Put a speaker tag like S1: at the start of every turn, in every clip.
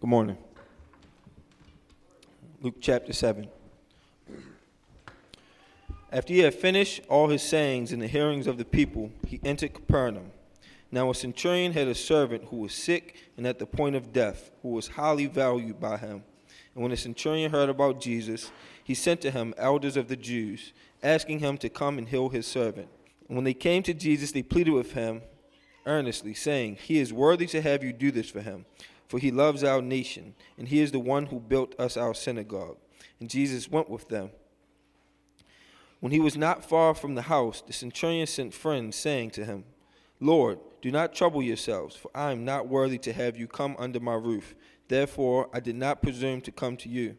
S1: Good morning. Luke chapter 7. After he had finished all his sayings in the hearings of the people, he entered Capernaum. Now a centurion had a servant who was sick and at the point of death, who was highly valued by him. And when the centurion heard about Jesus, he sent to him elders of the Jews, asking him to come and heal his servant. And when they came to Jesus, they pleaded with him earnestly, saying, He is worthy to have you do this for him, for he loves our nation, and he is the one who built us our synagogue. And Jesus went with them. When he was not far from the house, the centurion sent friends, saying to him, Lord, do not trouble yourselves, for I am not worthy to have you come under my roof. Therefore I did not presume to come to you.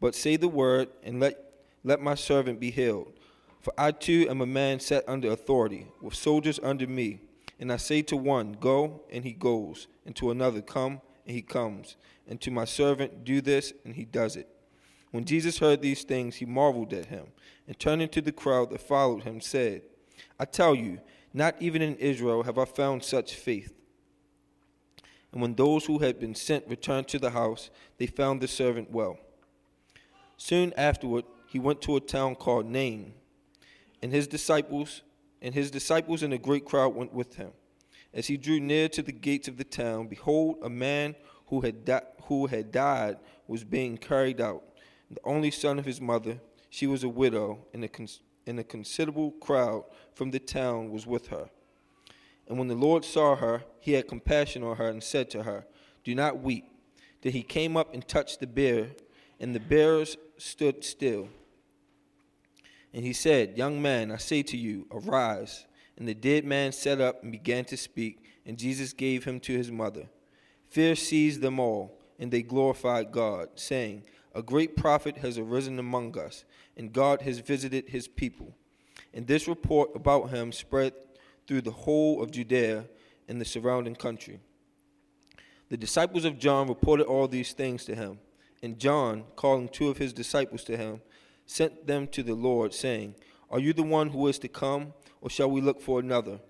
S1: But say the word, and let, let my servant be healed. For I too am a man set under authority, with soldiers under me. And I say to one, Go, and he goes, and to another, Come, and he comes, and to my servant, Do this, and he does it. When Jesus heard these things, he marveled at him, and turning to the crowd that followed him, said, I tell you, not even in Israel have I found such faith. And when those who had been sent returned to the house, they found the servant well. Soon afterward, he went to a town called Nain, and his disciples and his disciples and a great crowd went with him. As he drew near to the gates of the town, behold, a man who had, di- who had died was being carried out the only son of his mother. She was a widow, and a, cons- and a considerable crowd from the town was with her. And when the Lord saw her, he had compassion on her and said to her, Do not weep. Then he came up and touched the bier, and the bearers stood still. And he said, Young man, I say to you, arise. And the dead man sat up and began to speak, and Jesus gave him to his mother. Fear seized them all, and they glorified God, saying, a great prophet has arisen among us, and God has visited his people. And this report about him spread through the whole of Judea and the surrounding country. The disciples of John reported all these things to him. And John, calling two of his disciples to him, sent them to the Lord, saying, Are you the one who is to come, or shall we look for another?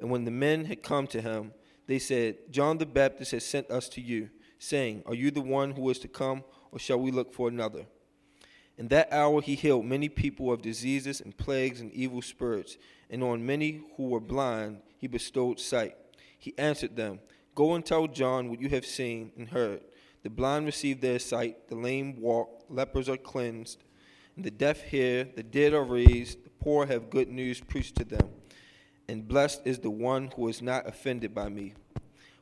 S1: And when the men had come to him, they said, John the Baptist has sent us to you, saying, Are you the one who is to come, or shall we look for another? In that hour he healed many people of diseases and plagues and evil spirits, and on many who were blind he bestowed sight. He answered them, Go and tell John what you have seen and heard. The blind receive their sight, the lame walk, lepers are cleansed, and the deaf hear, the dead are raised, poor have good news preached to them. And blessed is the one who is not offended by me.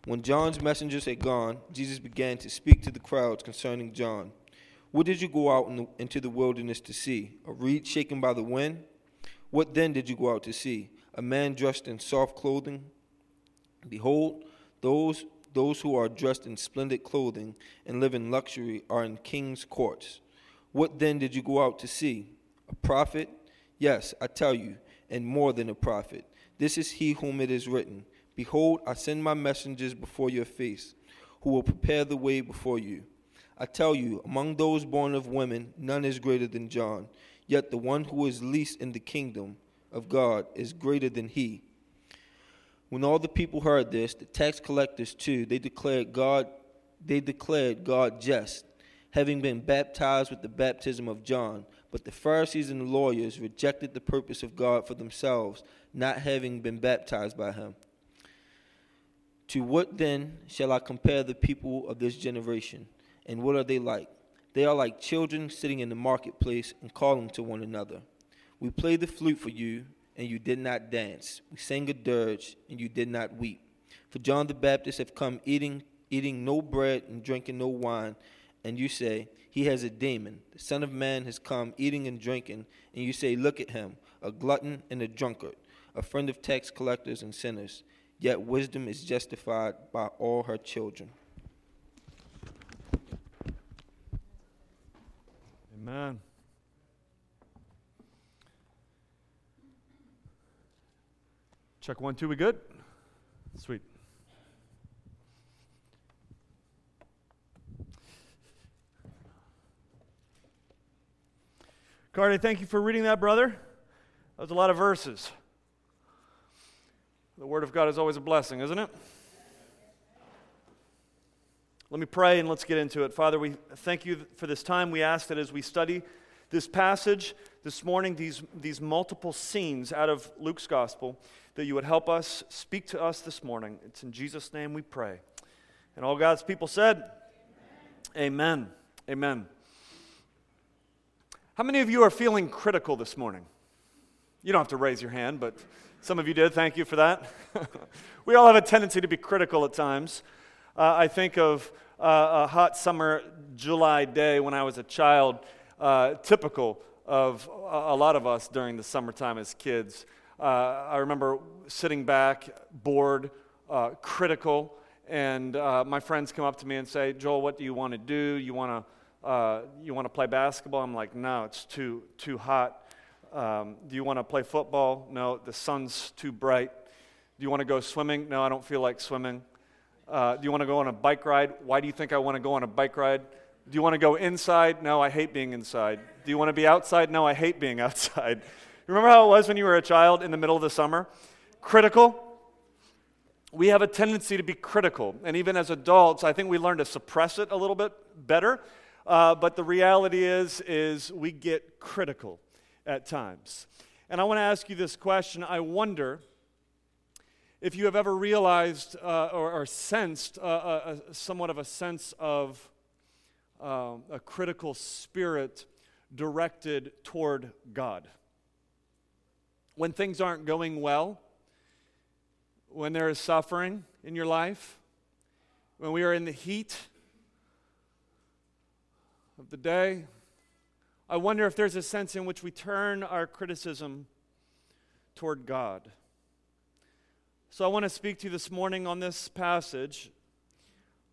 S1: When John's messengers had gone, Jesus began to speak to the crowds concerning John. What did you go out in the, into the wilderness to see? A reed shaken by the wind? What then did you go out to see? A man dressed in soft clothing? Behold, those, those who are dressed in splendid clothing and live in luxury are in king's courts. What then did you go out to see? A prophet? Yes, I tell you, and more than a prophet. This is he whom it is written Behold, I send my messengers before your face, who will prepare the way before you. I tell you, among those born of women, none is greater than John. Yet the one who is least in the kingdom of God is greater than he. When all the people heard this, the tax collectors too, they declared God, they declared God just, having been baptized with the baptism of John. But the Pharisees and the lawyers rejected the purpose of God for themselves, not having been baptized by him. To what then shall I compare the people of this generation? And what are they like? They are like children sitting in the marketplace and calling to one another. We played the flute for you, and you did not dance. We sang a dirge, and you did not weep. For John the Baptist have come eating, eating no bread and drinking no wine, and you say, He has a demon. The Son of Man has come eating and drinking, and you say, Look at him, a glutton and a drunkard, a friend of tax collectors and sinners yet wisdom is justified by all her children.
S2: Amen. Check one, two, we good? Sweet. Cardi, thank you for reading that, brother. That was a lot of verses. The Word of God is always a blessing, isn't it? Let me pray and let's get into it. Father, we thank you for this time. We ask that as we study this passage this morning, these, these multiple scenes out of Luke's gospel, that you would help us, speak to us this morning. It's in Jesus' name we pray. And all God's people said, Amen. Amen. Amen. How many of you are feeling critical this morning? You don't have to raise your hand, but some of you did. Thank you for that. we all have a tendency to be critical at times. Uh, I think of uh, a hot summer July day when I was a child, uh, typical of a lot of us during the summertime as kids. Uh, I remember sitting back, bored, uh, critical, and uh, my friends come up to me and say, Joel, what do you want to do? You want to you want to play basketball? I'm like, no, it's too too hot. Um, do you want to play football? No, the sun's too bright. Do you want to go swimming? No, I don't feel like swimming. Uh, do you want to go on a bike ride? Why do you think I want to go on a bike ride? Do you want to go inside? No, I hate being inside. Do you want to be outside? No, I hate being outside. Remember how it was when you were a child in the middle of the summer? Critical. We have a tendency to be critical. And even as adults, I think we learn to suppress it a little bit better. Uh, but the reality is, is we get critical at times. And I want to ask you this question. I wonder if you have ever realized uh, or, or, sensed uh, a, a, somewhat of a sense of uh, a critical spirit directed toward God. When things aren't going well, when there is suffering in your life, when we are in the heat of the day, I wonder if there's a sense in which we turn our criticism toward God. So I want to speak to you this morning on this passage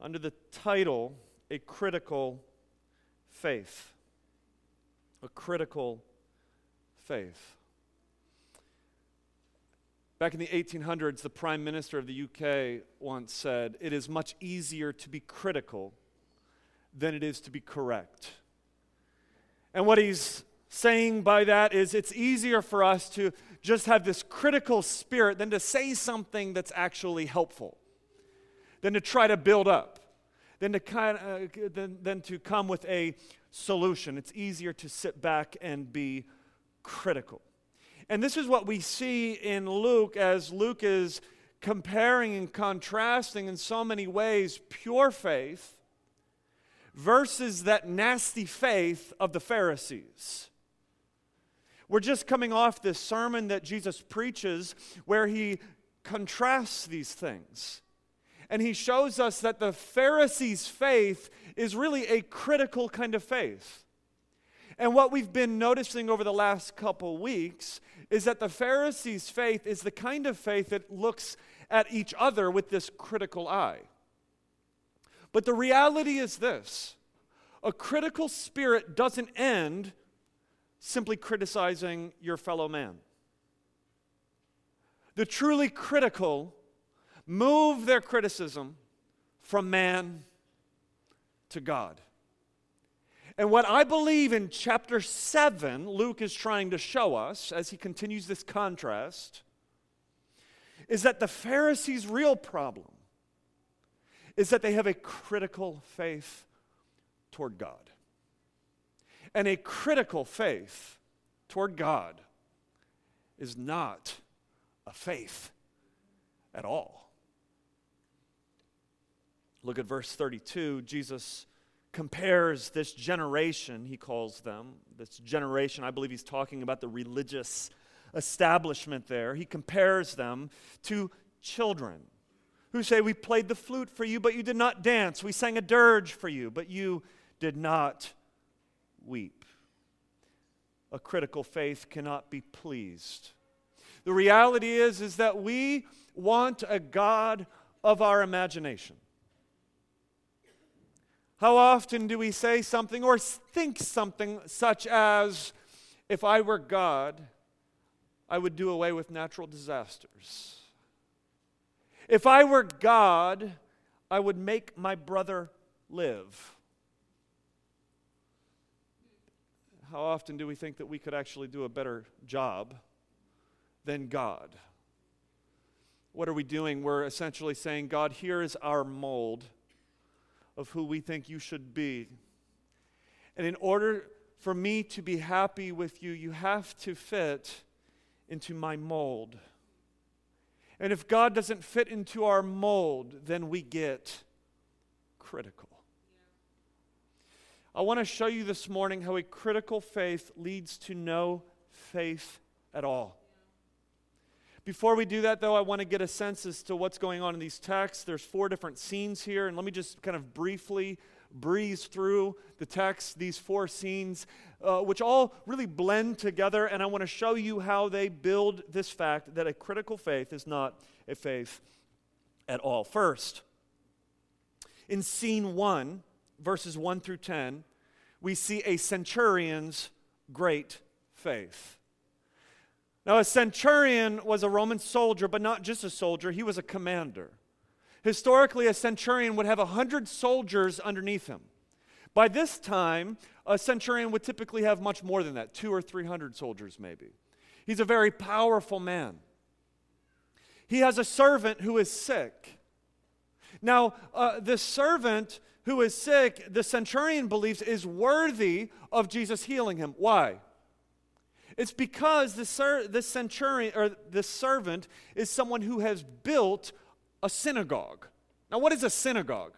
S2: under the title, A Critical Faith. A Critical Faith. Back in the 1800s, the Prime Minister of the UK once said, It is much easier to be critical than it is to be correct. And what he's saying by that is it's easier for us to just have this critical spirit than to say something that's actually helpful, than to try to build up, than to, kind of, uh, than, than to come with a solution. It's easier to sit back and be critical. And this is what we see in Luke as Luke is comparing and contrasting in so many ways pure faith versus that nasty faith of the Pharisees. We're just coming off this sermon that Jesus preaches where he contrasts these things. And he shows us that the Pharisees' faith is really a critical kind of faith. And what we've been noticing over the last couple weeks is that the Pharisees' faith is the kind of faith that looks at each other with this critical eye. But the reality is this a critical spirit doesn't end simply criticizing your fellow man. The truly critical move their criticism from man to God. And what I believe in chapter 7, Luke is trying to show us as he continues this contrast is that the Pharisees' real problem is that they have a critical faith toward God and a critical faith toward God is not a faith at all. Look at verse 32. Jesus compares this generation, he calls them, this generation, I believe he's talking about the religious establishment there. He compares them to children who say, We played the flute for you, but you did not dance. We sang a dirge for you, but you did not weep. A critical faith cannot be pleased. The reality is, is that we want a God of our imagination. How often do we say something or think something such as, if I were God, I would do away with natural disasters? If I were God, I would make my brother live. how often do we think that we could actually do a better job than God? What are we doing? We're essentially saying, God, here is our mold. of who we think you should be. And in order for me to be happy with you, you have to fit into my mold. And if God doesn't fit into our mold, then we get critical. I want to show you this morning how a critical faith leads to no faith at all. Before we do that, though, I want to get a sense as to what's going on in these texts. There's four different scenes here, and let me just kind of briefly breeze through the text, these four scenes, uh, which all really blend together, and I want to show you how they build this fact that a critical faith is not a faith at all. First, in scene one, verses 1 through 10, we see a centurion's great faith. Now, a centurion was a Roman soldier, but not just a soldier, he was a commander. Historically, a centurion would have 100 soldiers underneath him. By this time, a centurion would typically have much more than that, two or 300 soldiers, maybe. He's a very powerful man. He has a servant who is sick. Now, uh, the servant who is sick, the centurion believes, is worthy of Jesus healing him. Why? It's because the, ser- the centurion or the servant is someone who has built a synagogue. Now, what is a synagogue?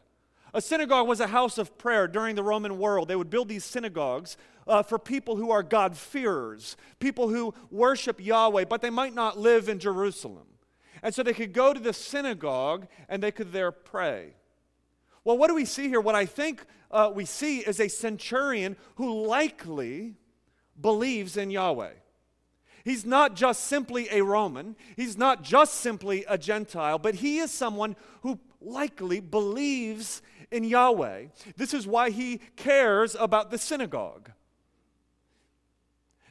S2: A synagogue was a house of prayer during the Roman world. They would build these synagogues uh, for people who are God-fearers, people who worship Yahweh, but they might not live in Jerusalem. And so they could go to the synagogue and they could there pray. Well, what do we see here? What I think uh, we see is a centurion who likely believes in Yahweh. He's not just simply a Roman, he's not just simply a Gentile, but he is someone who likely believes in Yahweh. This is why he cares about the synagogue.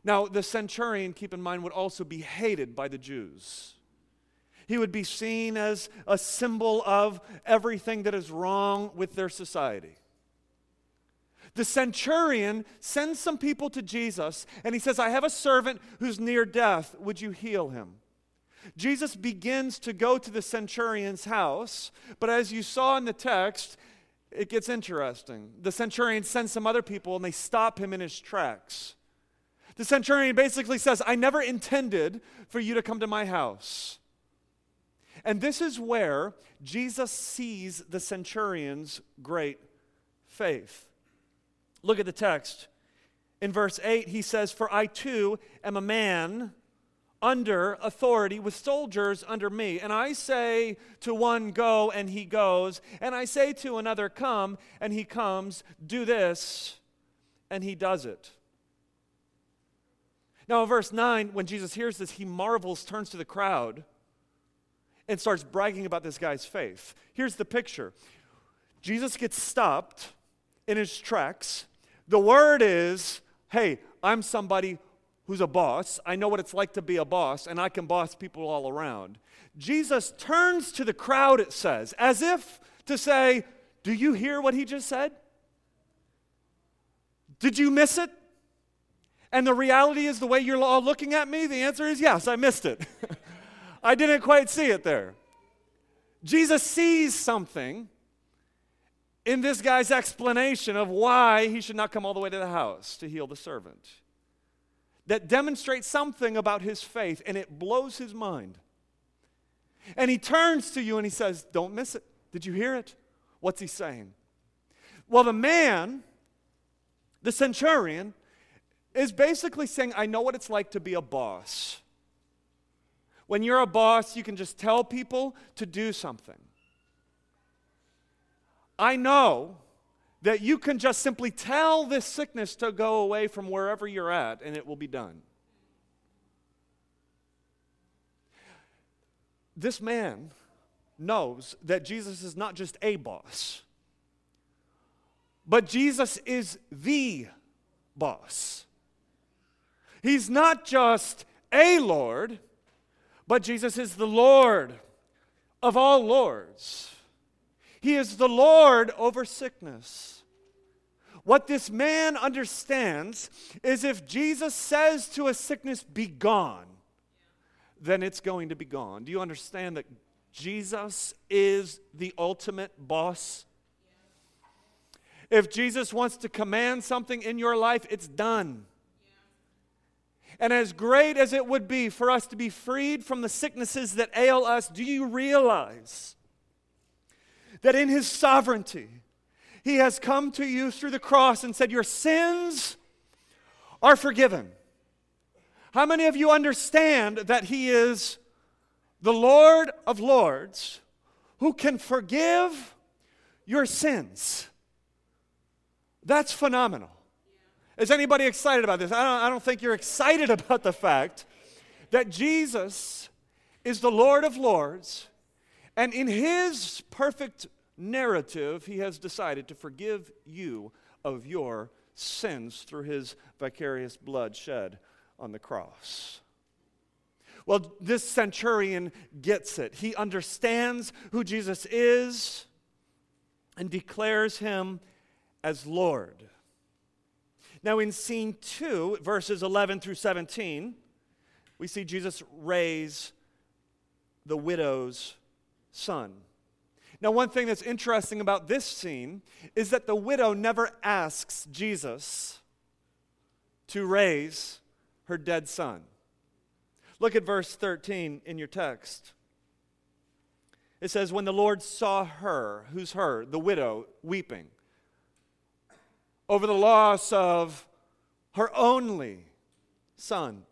S2: Now, the centurion, keep in mind, would also be hated by the Jews. He would be seen as a symbol of everything that is wrong with their society. The centurion sends some people to Jesus and he says, I have a servant who's near death. Would you heal him? Jesus begins to go to the centurion's house, but as you saw in the text, it gets interesting. The centurion sends some other people and they stop him in his tracks. The centurion basically says, I never intended for you to come to my house. And this is where Jesus sees the centurion's great faith. Look at the text. In verse 8, he says, For I too am a man under authority with soldiers under me. And I say to one, Go, and he goes. And I say to another, Come, and he comes. Do this, and he does it. Now, in verse 9, when Jesus hears this, he marvels, turns to the crowd, and starts bragging about this guy's faith. Here's the picture Jesus gets stopped in his tracks. The word is, hey, I'm somebody who's a boss. I know what it's like to be a boss, and I can boss people all around. Jesus turns to the crowd, it says, as if to say, Do you hear what he just said? Did you miss it? And the reality is the way you're all looking at me? The answer is yes, I missed it. I didn't quite see it there. Jesus sees something in this guy's explanation of why he should not come all the way to the house to heal the servant that demonstrates something about his faith and it blows his mind. And he turns to you and he says, Don't miss it. Did you hear it? What's he saying? Well, the man, the centurion, is basically saying, I know what it's like to be a boss. When you're a boss, you can just tell people to do something. I know that you can just simply tell this sickness to go away from wherever you're at and it will be done. This man knows that Jesus is not just a boss, but Jesus is the boss. He's not just a Lord, but Jesus is the Lord of all lords. He is the Lord over sickness. What this man understands is if Jesus says to a sickness, be gone, then it's going to be gone. Do you understand that Jesus is the ultimate boss? If Jesus wants to command something in your life, it's done. And as great as it would be for us to be freed from the sicknesses that ail us, do you realize that in His sovereignty, He has come to you through the cross and said, Your sins are forgiven? How many of you understand that He is the Lord of Lords who can forgive your sins? That's phenomenal. Is anybody excited about this? I don't, I don't think you're excited about the fact that Jesus is the Lord of Lords, and in His perfect narrative, He has decided to forgive you of your sins through His vicarious blood shed on the cross. Well, this centurion gets it. He understands who Jesus is and declares him as Lord. Now, in scene two, verses 11 through 17, we see Jesus raise the widow's son. Now, one thing that's interesting about this scene is that the widow never asks Jesus to raise her dead son. Look at verse 13 in your text. It says, When the Lord saw her, who's her? The widow, weeping over the loss of her only son.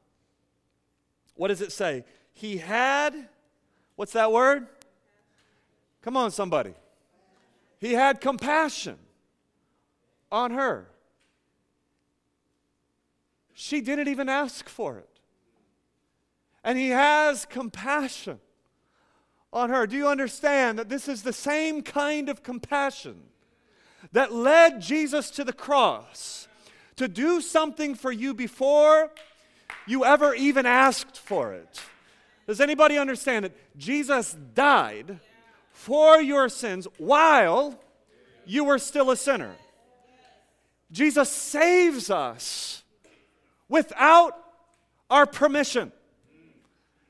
S2: What does it say? He had, what's that word? Come on, somebody. He had compassion on her. She didn't even ask for it. And he has compassion on her. Do you understand that this is the same kind of compassion that led Jesus to the cross to do something for you before you ever even asked for it. Does anybody understand that Jesus died for your sins while you were still a sinner? Jesus saves us without our permission.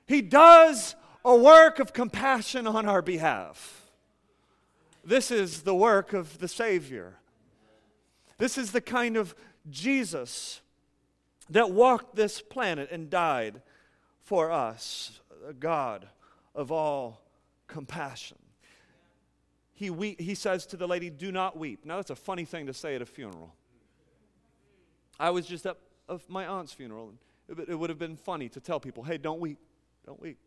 S2: He does a work of compassion on our behalf. This is the work of the Savior. This is the kind of Jesus that walked this planet and died for us, a God of all compassion. He, we, he says to the lady, Do not weep. Now, that's a funny thing to say at a funeral. I was just at of my aunt's funeral, and it would have been funny to tell people, Hey, don't weep. Don't weep.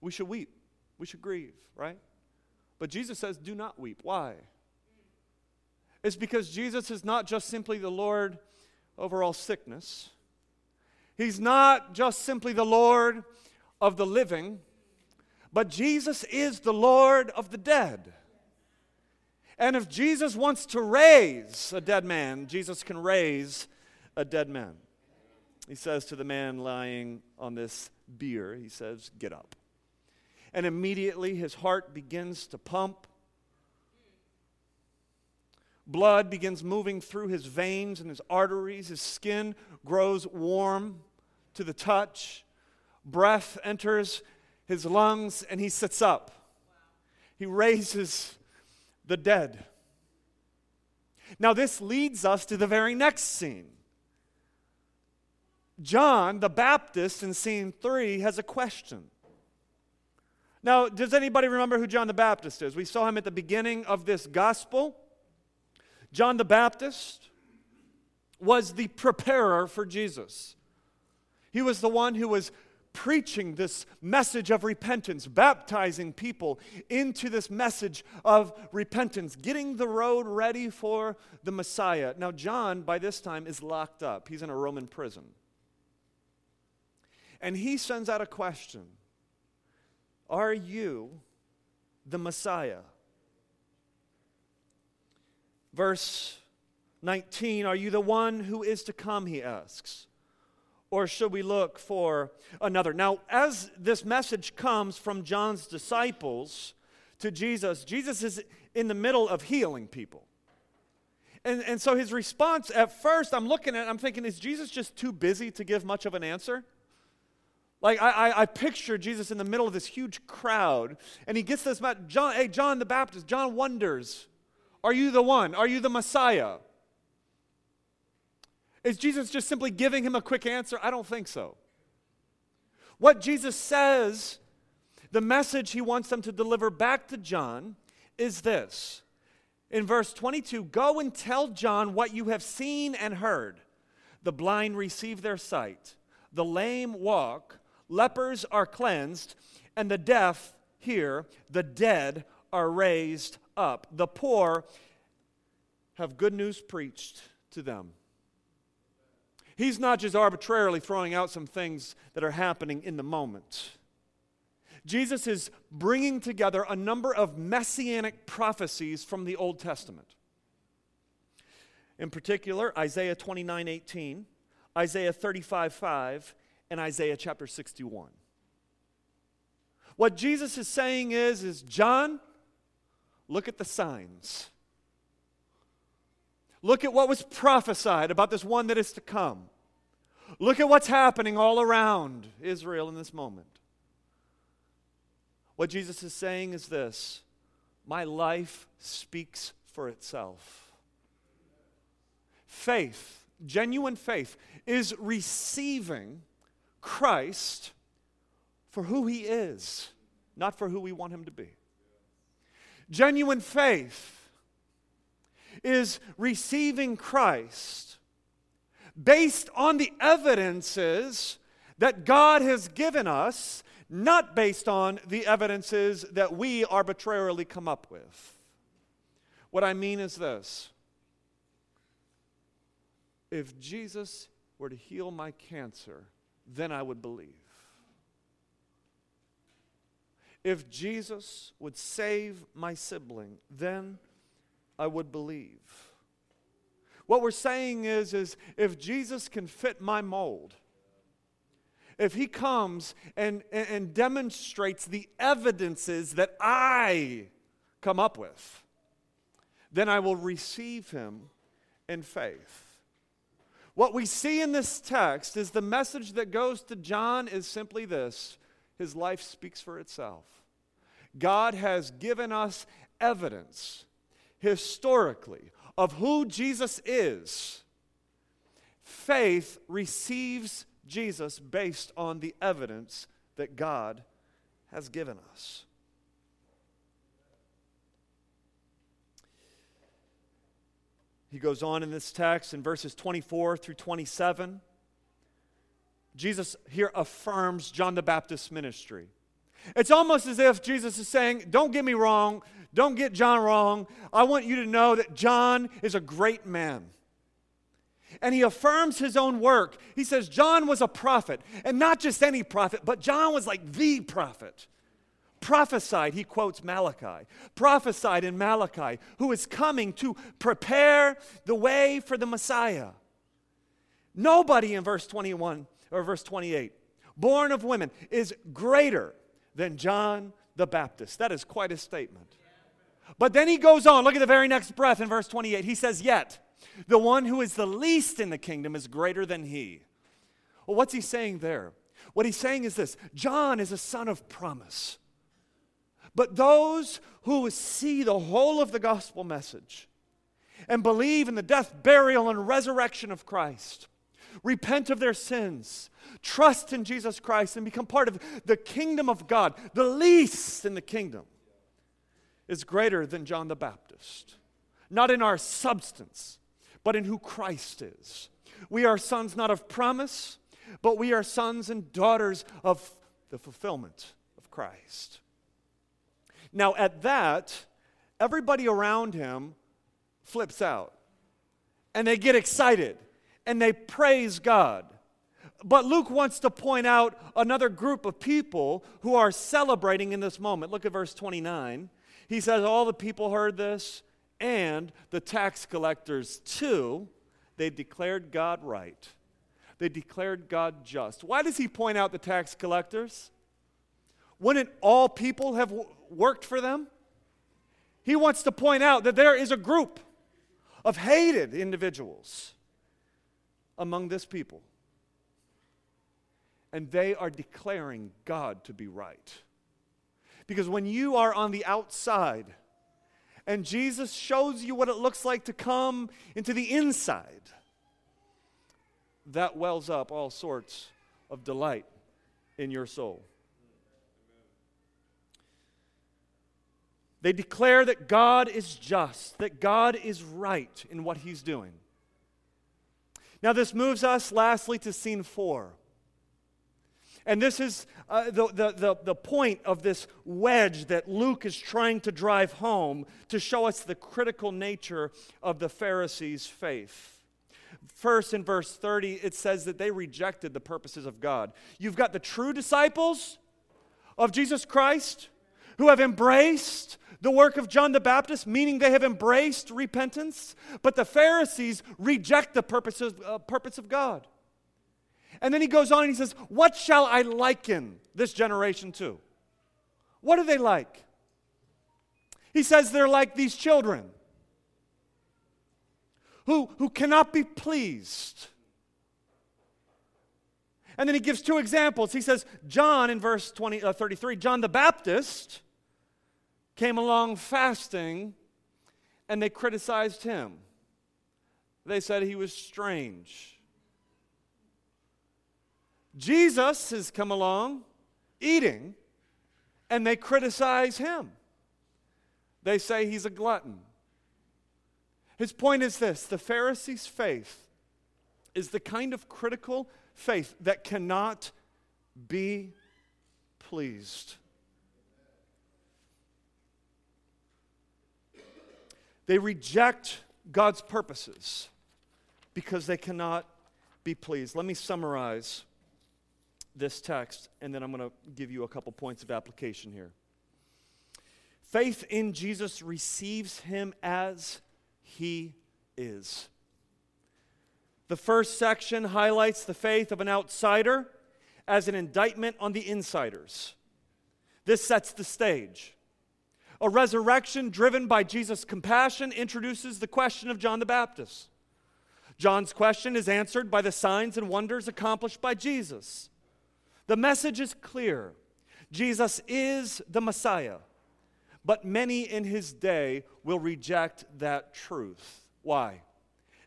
S2: We should weep. We should grieve, right? But Jesus says, do not weep. Why? It's because Jesus is not just simply the Lord over all sickness, He's not just simply the Lord of the living, but Jesus is the Lord of the dead. And if Jesus wants to raise a dead man, Jesus can raise a dead man. He says to the man lying on this bier, He says, Get up and immediately his heart begins to pump. Blood begins moving through his veins and his arteries. His skin grows warm to the touch. Breath enters his lungs, and he sits up. He raises the dead. Now, this leads us to the very next scene. John the Baptist in scene three has a question. Now, does anybody remember who John the Baptist is? We saw him at the beginning of this gospel. John the Baptist was the preparer for Jesus. He was the one who was preaching this message of repentance, baptizing people into this message of repentance, getting the road ready for the Messiah. Now, John, by this time, is locked up. He's in a Roman prison. And he sends out a question are you the Messiah? Verse 19 Are you the one who is to come? He asks. Or should we look for another? Now, as this message comes from John's disciples to Jesus, Jesus is in the middle of healing people. And, and so his response at first, I'm looking at I'm thinking, is Jesus just too busy to give much of an answer? Like I, I, I, picture Jesus in the middle of this huge crowd, and he gets this John, hey, John the Baptist, John wonders, Are you the one? Are you the Messiah? Is Jesus just simply giving him a quick answer? I don't think so. What Jesus says, the message he wants them to deliver back to John, is this. In verse 22, go and tell John what you have seen and heard. The blind receive their sight, the lame walk, lepers are cleansed, and the deaf hear, the dead are raised up. The poor have good news preached to them. He's not just arbitrarily throwing out some things that are happening in the moment. Jesus is bringing together a number of messianic prophecies from the Old Testament. In particular, Isaiah 29 18, Isaiah 35 5, and Isaiah chapter 61. What Jesus is saying is, is John, look at the signs. Look at what was prophesied about this one that is to come. Look at what's happening all around Israel in this moment. What Jesus is saying is this My life speaks for itself. Faith, genuine faith, is receiving Christ for who he is, not for who we want him to be. Genuine faith is receiving Christ based on the evidences that God has given us, not based on the evidences that we arbitrarily come up with. What I mean is this if Jesus were to heal my cancer, then I would believe. If Jesus would save my sibling, then I would believe. What we're saying is, is if Jesus can fit my mold, if he comes and, and, demonstrates the evidences that I come up with, then I will receive him in faith. What we see in this text is the message that goes to John is simply this his life speaks for itself. God has given us evidence historically of who Jesus is, faith receives Jesus based on the evidence that God has given us. He goes on in this text in verses 24 through 27. Jesus here affirms John the Baptist's ministry. It's almost as if Jesus is saying, Don't get me wrong, don't get John wrong. I want you to know that John is a great man. And he affirms his own work. He says John was a prophet, and not just any prophet, but John was like the prophet. Prophesied, he quotes Malachi, prophesied in Malachi, who is coming to prepare the way for the Messiah. Nobody in verse 21 or verse 28, born of women, is greater than John the Baptist. That is quite a statement. But then he goes on, look at the very next breath in verse 28. He says, Yet the one who is the least in the kingdom is greater than he. Well, what's he saying there? What he's saying is this John is a son of promise. But those who see the whole of the gospel message and believe in the death, burial, and resurrection of Christ, repent of their sins, trust in Jesus Christ, and become part of the kingdom of God, the least in the kingdom, is greater than John the Baptist. Not in our substance, but in who Christ is. We are sons not of promise, but we are sons and daughters of the fulfillment of Christ. Now, at that, everybody around him flips out and they get excited and they praise God. But Luke wants to point out another group of people who are celebrating in this moment. Look at verse 29. He says, All the people heard this, and the tax collectors too. They declared God right. They declared God just. Why does he point out the tax collectors? Wouldn't all people have worked for them? He wants to point out that there is a group of hated individuals among this people. And they are declaring God to be right. Because when you are on the outside and Jesus shows you what it looks like to come into the inside, that wells up all sorts of delight in your soul. They declare that God is just, that God is right in what he's doing. Now, this moves us lastly to scene four. And this is uh, the, the, the, the point of this wedge that Luke is trying to drive home to show us the critical nature of the Pharisees' faith. First, in verse 30, it says that they rejected the purposes of God. You've got the true disciples of Jesus Christ who have embraced the work of John the Baptist, meaning they have embraced repentance, but the Pharisees reject the purposes, uh, purpose of God. And then he goes on and he says, What shall I liken this generation to? What are they like? He says they're like these children who, who cannot be pleased. And then he gives two examples. He says, John in verse 20, uh, 33, John the Baptist came along fasting and they criticized him. They said he was strange. Jesus has come along eating and they criticize him. They say he's a glutton. His point is this the Pharisees' faith is the kind of critical faith that cannot be pleased. They reject God's purposes because they cannot be pleased. Let me summarize this text, and then I'm going to give you a couple points of application here. Faith in Jesus receives him as he is. The first section highlights the faith of an outsider as an indictment on the insiders. This sets the stage. A resurrection driven by Jesus' compassion introduces the question of John the Baptist. John's question is answered by the signs and wonders accomplished by Jesus. The message is clear Jesus is the Messiah, but many in his day will reject that truth. Why?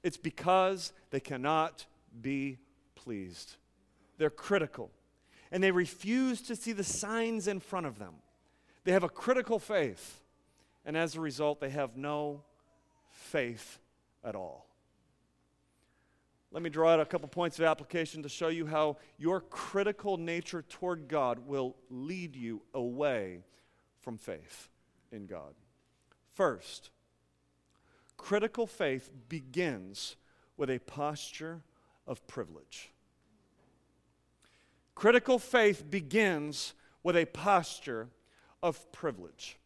S2: It's because they cannot be pleased. They're critical, and they refuse to see the signs in front of them. They have a critical faith, and as a result, they have no faith at all. Let me draw out a couple points of application to show you how your critical nature toward God will lead you away from faith in God. First, critical faith begins with a posture of privilege. Critical faith begins with a posture of privilege.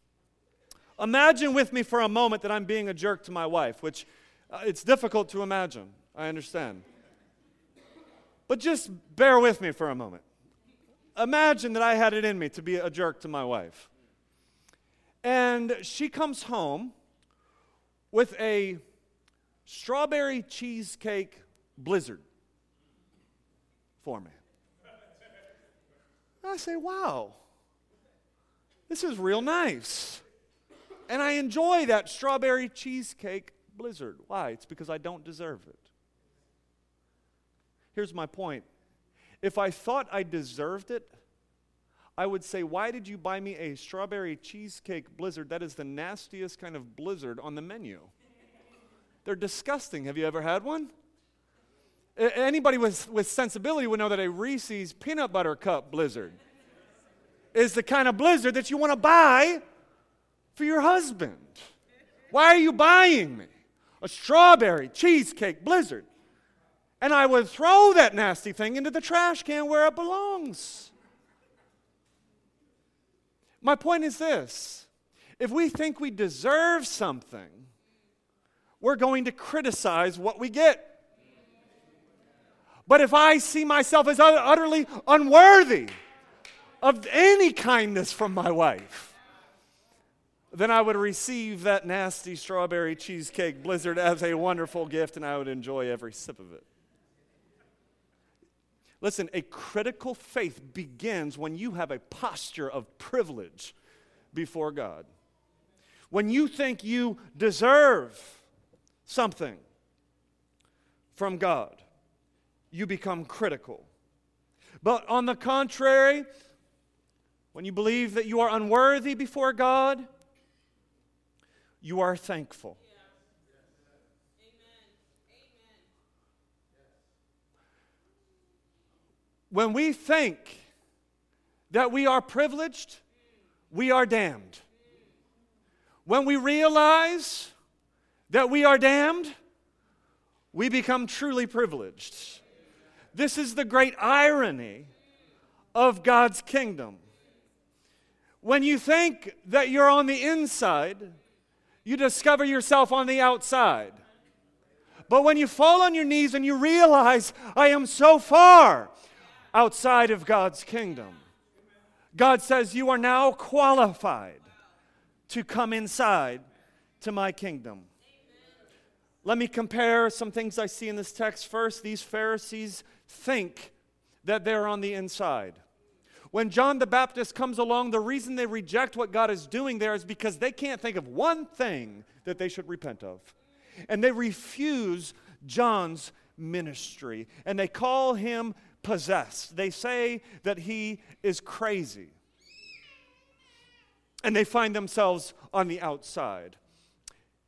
S2: Imagine with me for a moment that I'm being a jerk to my wife, which uh, it's difficult to imagine. I understand. But just bear with me for a moment. Imagine that I had it in me to be a jerk to my wife. And she comes home with a strawberry cheesecake blizzard for me. And I say, wow, this is real nice. And I enjoy that strawberry cheesecake blizzard. Why? It's because I don't deserve it. Here's my point if I thought I deserved it, I would say, Why did you buy me a strawberry cheesecake blizzard? That is the nastiest kind of blizzard on the menu. They're disgusting. Have you ever had one? Anybody with, with sensibility would know that a Reese's peanut butter cup blizzard is the kind of blizzard that you want to buy for your husband. Why are you buying me a strawberry cheesecake blizzard? And I would throw that nasty thing into the trash can where it belongs. My point is this if we think we deserve something, we're going to criticize what we get. But if I see myself as utterly unworthy, of any kindness from my wife, then I would receive that nasty strawberry cheesecake blizzard as a wonderful gift and I would enjoy every sip of it. Listen, a critical faith begins when you have a posture of privilege before God. when you think you deserve something from God, you become critical. But on the contrary, when you believe that you are unworthy before God, you are thankful. When we think that we are privileged, we are damned. When we realize that we are damned, we become truly privileged. This is the great irony of God's kingdom. When you think that you're on the inside, you discover yourself on the outside. But when you fall on your knees and you realize, I am so far outside of God's kingdom, God says, You are now qualified to come inside to my kingdom. Let me compare some things I see in this text. First, these Pharisees think that they're on the inside. When John the Baptist comes along, the reason they reject what God is doing there is because they can't think of one thing that they should repent of. And they refuse John's ministry. And they call him possessed. They say that he is crazy. And they find themselves on the outside.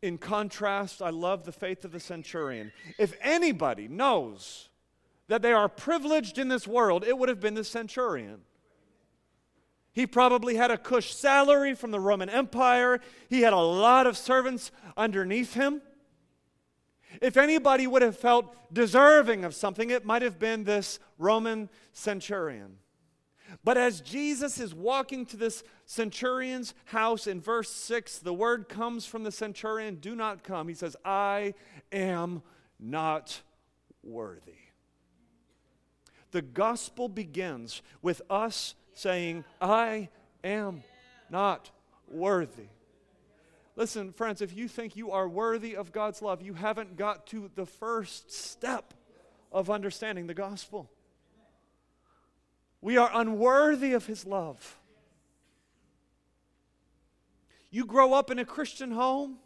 S2: In contrast, I love the faith of the centurion. If anybody knows that they are privileged in this world, it would have been the centurion. He probably had a cush salary from the Roman Empire. He had a lot of servants underneath him. If anybody would have felt deserving of something, it might have been this Roman centurion. But as Jesus is walking to this centurion's house in verse 6, the word comes from the centurion do not come. He says, I am not worthy. The gospel begins with us saying, I am not worthy. Listen, friends, if you think you are worthy of God's love, you haven't got to the first step of understanding the gospel. We are unworthy of His love. You grow up in a Christian home,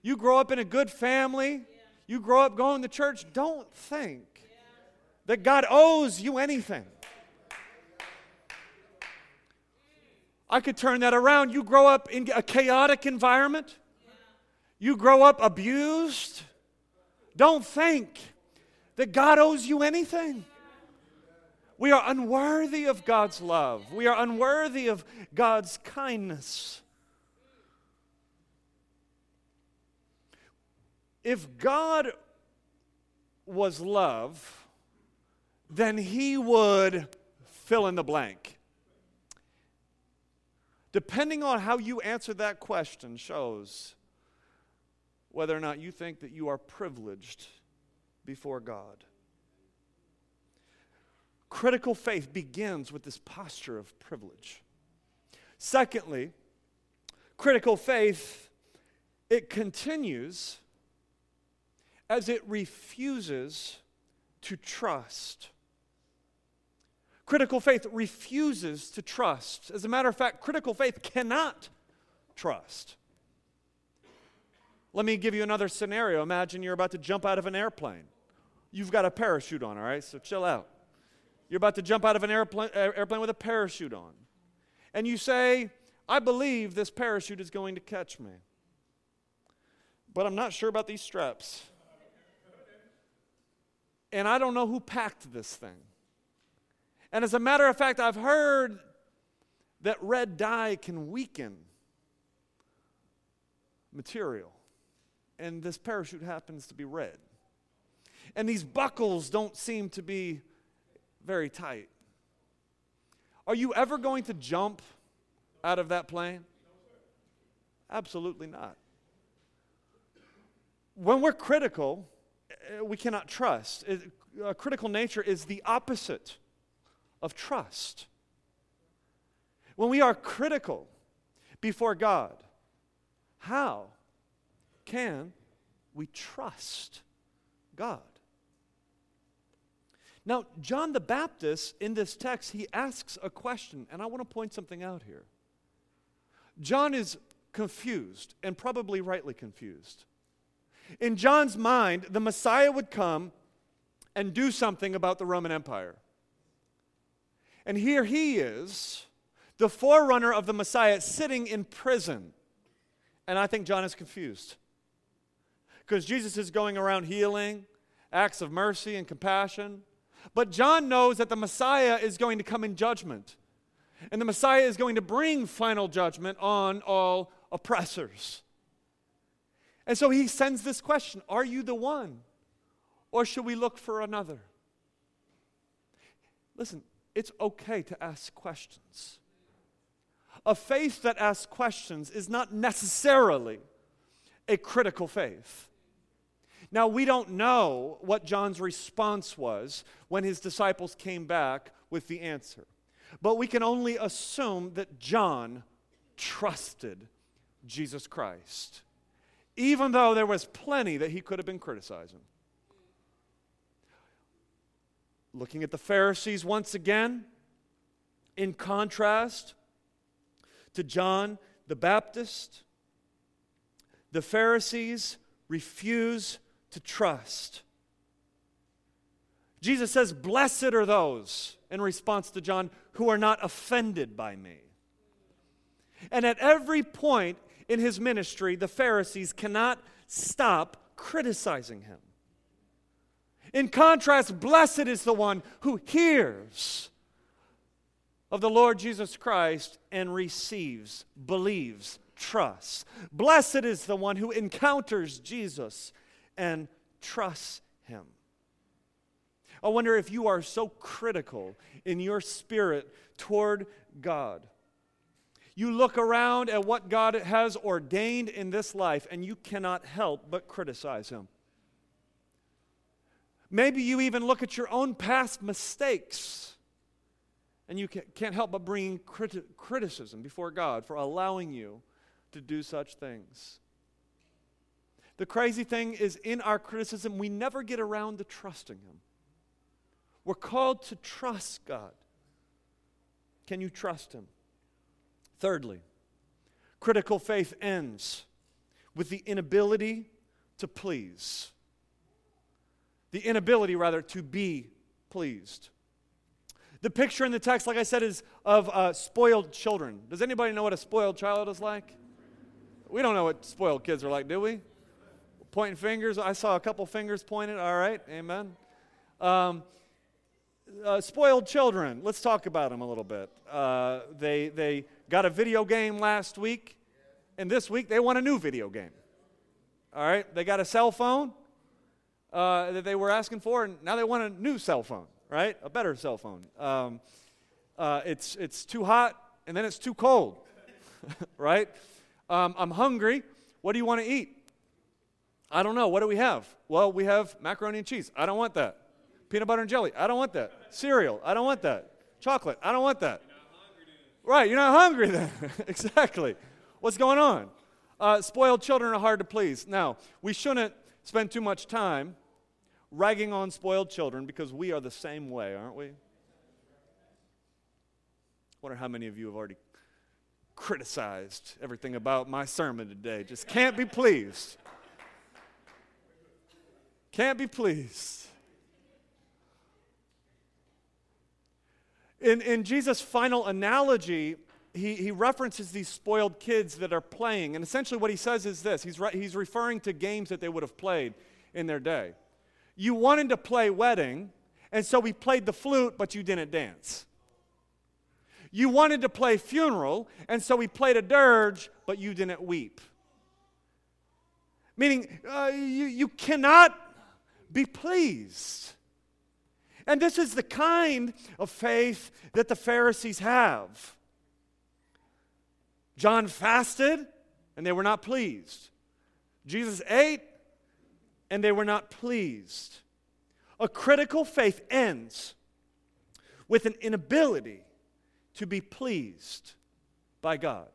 S2: you grow up in a good family, you grow up going to church, don't think that God owes you anything. I could turn that around. You grow up in a chaotic environment, you grow up abused. Don't think that God owes you anything. We are unworthy of God's love. We are unworthy of God's kindness. If God was love, then He would fill in the blank. Depending on how you answer that question, shows whether or not you think that you are privileged before God. Critical faith begins with this posture of privilege. Secondly, critical faith it continues as it refuses to trust Critical faith refuses to trust. As a matter of fact, critical faith cannot trust. Let me give you another scenario. Imagine you're about to jump out of an airplane. You've got a parachute on, all right? So chill out. You're about to jump out of an airplane, airplane with a parachute on. And you say, I believe this parachute is going to catch me. But I'm not sure about these straps. And I don't know who packed this thing. And as a matter of fact, I've heard that red dye can weaken material. And this parachute happens to be red. And these buckles don't seem to be very tight. Are you ever going to jump out of that plane? Absolutely not. When we're critical, eh, we cannot trust. A critical nature is the opposite of trust. When we are critical before God, how can we trust God? Now, John the Baptist in this text, he asks a question, and I want to point something out here. John is confused, and probably rightly confused. In John's mind, the Messiah would come and do something about the Roman Empire. And here he is, the forerunner of the Messiah, sitting in prison. And I think John is confused. Because Jesus is going around healing, acts of mercy and compassion. But John knows that the Messiah is going to come in judgment. And the Messiah is going to bring final judgment on all oppressors. And so he sends this question Are you the one? Or should we look for another? Listen, it's okay to ask questions. A faith that asks questions is not necessarily a critical faith. Now, we don't know what John's response was when his disciples came back with the answer, but we can only assume that John trusted Jesus Christ, even though there was plenty that he could have been criticizing. Looking at the Pharisees once again, in contrast to John the Baptist, the Pharisees refuse to trust. Jesus says, Blessed are those, in response to John, who are not offended by me. And at every point in his ministry, the Pharisees cannot stop criticizing him. In contrast, blessed is the one who hears of the Lord Jesus Christ and receives, believes, trusts. Blessed is the one who encounters Jesus and trusts him. I wonder if you are so critical in your spirit toward God. You look around at what God has ordained in this life and you cannot help but criticize him. Maybe you even look at your own past mistakes and you can't help but bring criti- criticism before God for allowing you to do such things. The crazy thing is, in our criticism, we never get around to trusting Him. We're called to trust God. Can you trust Him? Thirdly, critical faith ends with the inability to please the inability, rather, to be pleased. The picture in the text, like I said, is of uh, spoiled children. Does anybody know what a spoiled child is like? We don't know what spoiled kids are like, do we? Pointing fingers. I saw a couple fingers pointed. All right, amen. Um, uh, spoiled children. Let's talk about them a little bit. Uh, they they got a video game last week, and this week they want a new video game. All right, they got a cell phone uh, that they were asking for, and now they want a new cell phone, right? A better cell phone. Um, uh, it's, it's too hot, and then it's too cold, right? Um, I'm hungry. What do you want to eat? I don't know. What do we have? Well, we have macaroni and cheese. I don't want that. Peanut butter and jelly. I don't want that. Cereal. I don't want that. Chocolate. I don't want that. Right, you're not hungry then. exactly. What's going on? Uh, spoiled children are hard to please. Now, we shouldn't spend too much time ragging on spoiled children because we are the same way, aren't we? Wonder how many of you have already criticized everything about my sermon today. Just can't be pleased. Can't be pleased. In, in Jesus' final analogy, he, he references these spoiled kids that are playing. And essentially, what he says is this he's, re- he's referring to games that they would have played in their day. You wanted to play wedding, and so we played the flute, but you didn't dance. You wanted to play funeral, and so we played a dirge, but you didn't weep. Meaning, uh, you, you cannot be pleased. And this is the kind of faith that the Pharisees have. John fasted, and they were not pleased. Jesus ate, and they were not pleased. A critical faith ends with an inability to be pleased by God.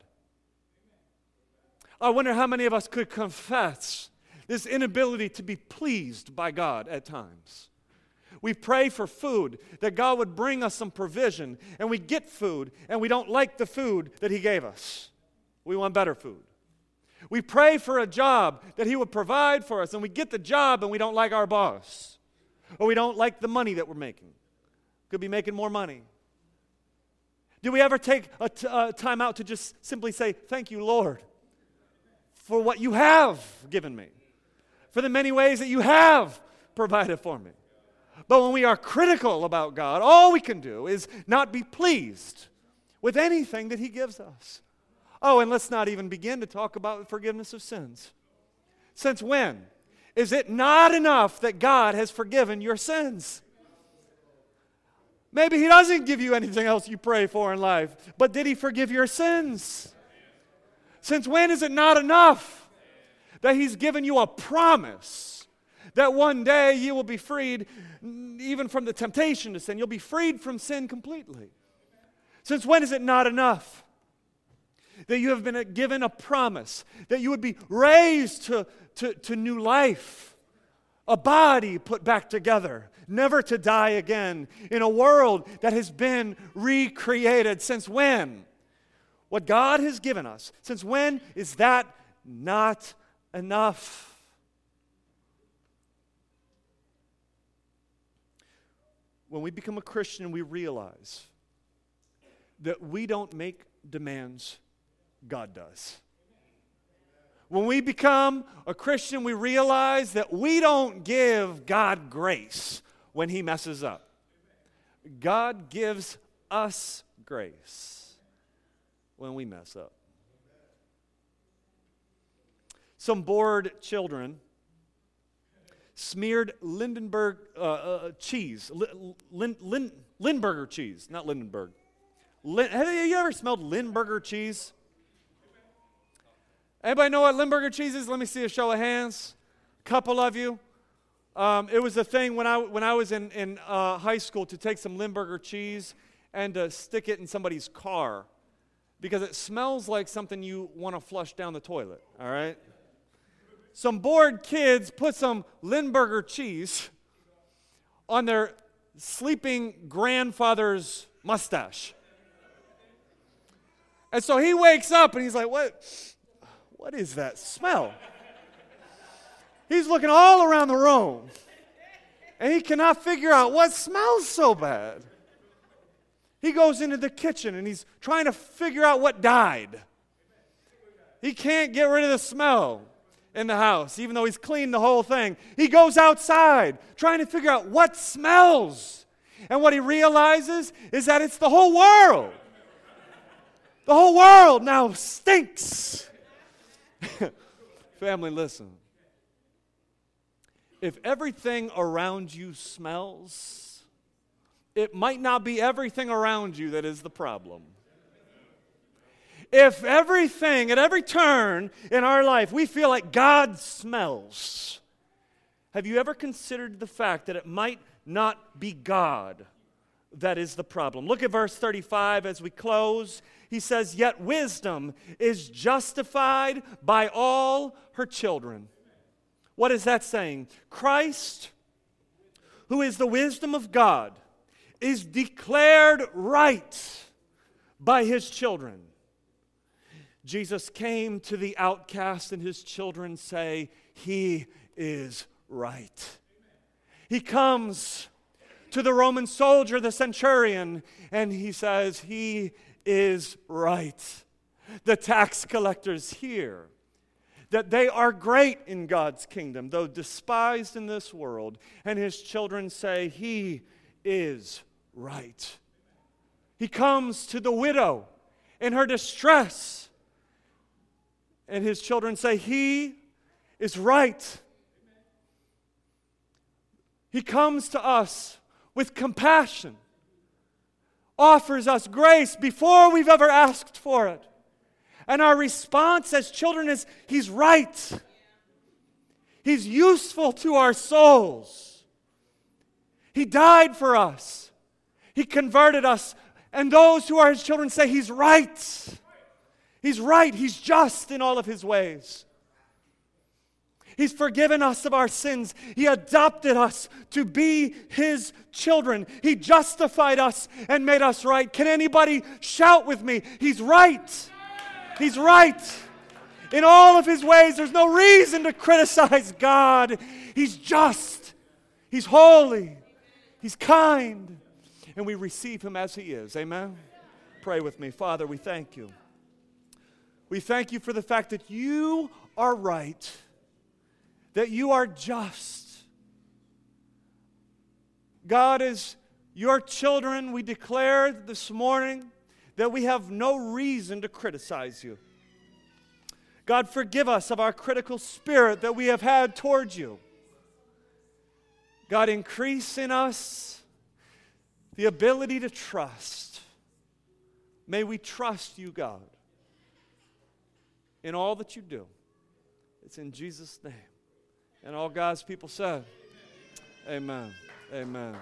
S2: I wonder how many of us could confess this inability to be pleased by God at times. We pray for food, that God would bring us some provision, and we get food, and we don't like the food that He gave us. We want better food. We pray for a job that He would provide for us, and we get the job and we don't like our boss, or we don't like the money that we're making. Could be making more money. Do we ever take a, t- a time out to just simply say, Thank you, Lord, for what you have given me, for the many ways that you have provided for me? But when we are critical about God, all we can do is not be pleased with anything that He gives us. Oh, and let's not even begin to talk about the forgiveness of sins. Since when? Is it not enough that God has forgiven your sins? Maybe He doesn't give you anything else you pray for in life, but did He forgive your sins? Since when is it not enough that He's given you a promise that one day you will be freed even from the temptation to sin? You'll be freed from sin completely. Since when is it not enough? That you have been given a promise, that you would be raised to, to, to new life, a body put back together, never to die again, in a world that has been recreated. Since when? What God has given us, since when is that not enough? When we become a Christian, we realize that we don't make demands, God does. When we become a Christian, we realize that we don't give God grace when He messes up. God gives us grace when we mess up. Some bored children smeared Lindenberg uh, uh, cheese, Lin, Lin, Lindberger cheese, not Lindenberg, Lin, have you ever smelled Lindberger cheese? Anybody know what Limburger cheese is? Let me see a show of hands. A couple of you. Um, it was a thing when I, when I was in, in uh, high school to take some Limburger cheese and to stick it in somebody's car because it smells like something you want to flush down the toilet, all right? Some bored kids put some Limburger cheese on their sleeping grandfather's mustache. And so he wakes up and he's like, What, what is that smell? He's looking all around the room and he cannot figure out what smells so bad. He goes into the kitchen and he's trying to figure out what died. He can't get rid of the smell in the house, even though he's cleaned the whole thing. He goes outside trying to figure out what smells. And what he realizes is that it's the whole world. The whole world now stinks. Family, listen. If everything around you smells, it might not be everything around you that is the problem. If everything, at every turn in our life, we feel like God smells, have you ever considered the fact that it might not be God that is the problem? Look at verse 35 as we close he says, Yet wisdom is justified by all her children. What is that saying? Christ, who is the wisdom of God, is declared right by his children. Jesus came to the outcast, and his children say, He is right. He comes to the Roman soldier, the centurion, and he says, He is right. The tax collectors hear that they are great in God's kingdom, though despised in this world. And his children say, He is right. He comes to the widow in her distress. And his children say, He is right. He comes to us with compassion offers us grace before we've ever asked for it. And our response as children is He's right. He's useful to our souls. He died for us. He converted us. And those who are His children say, He's right. He's right. He's just in all of His ways. He's forgiven us of our sins. He adopted us to be His children. He justified us and made us right. Can anybody shout with me? He's right. He's right. In all of his ways, there's no reason to criticize God. He's just, he's holy, he's kind, and we receive him as he is. Amen? Pray with me. Father, we thank you. We thank you for the fact that you are right, that you are just. God, as your children, we declare this morning that we have no reason to criticize you. God, forgive us of our critical spirit that we have had towards you. God, increase in us the ability to trust. May we trust you, God, in all that you do. It's in Jesus' name. And all God's people said, Amen. Amen.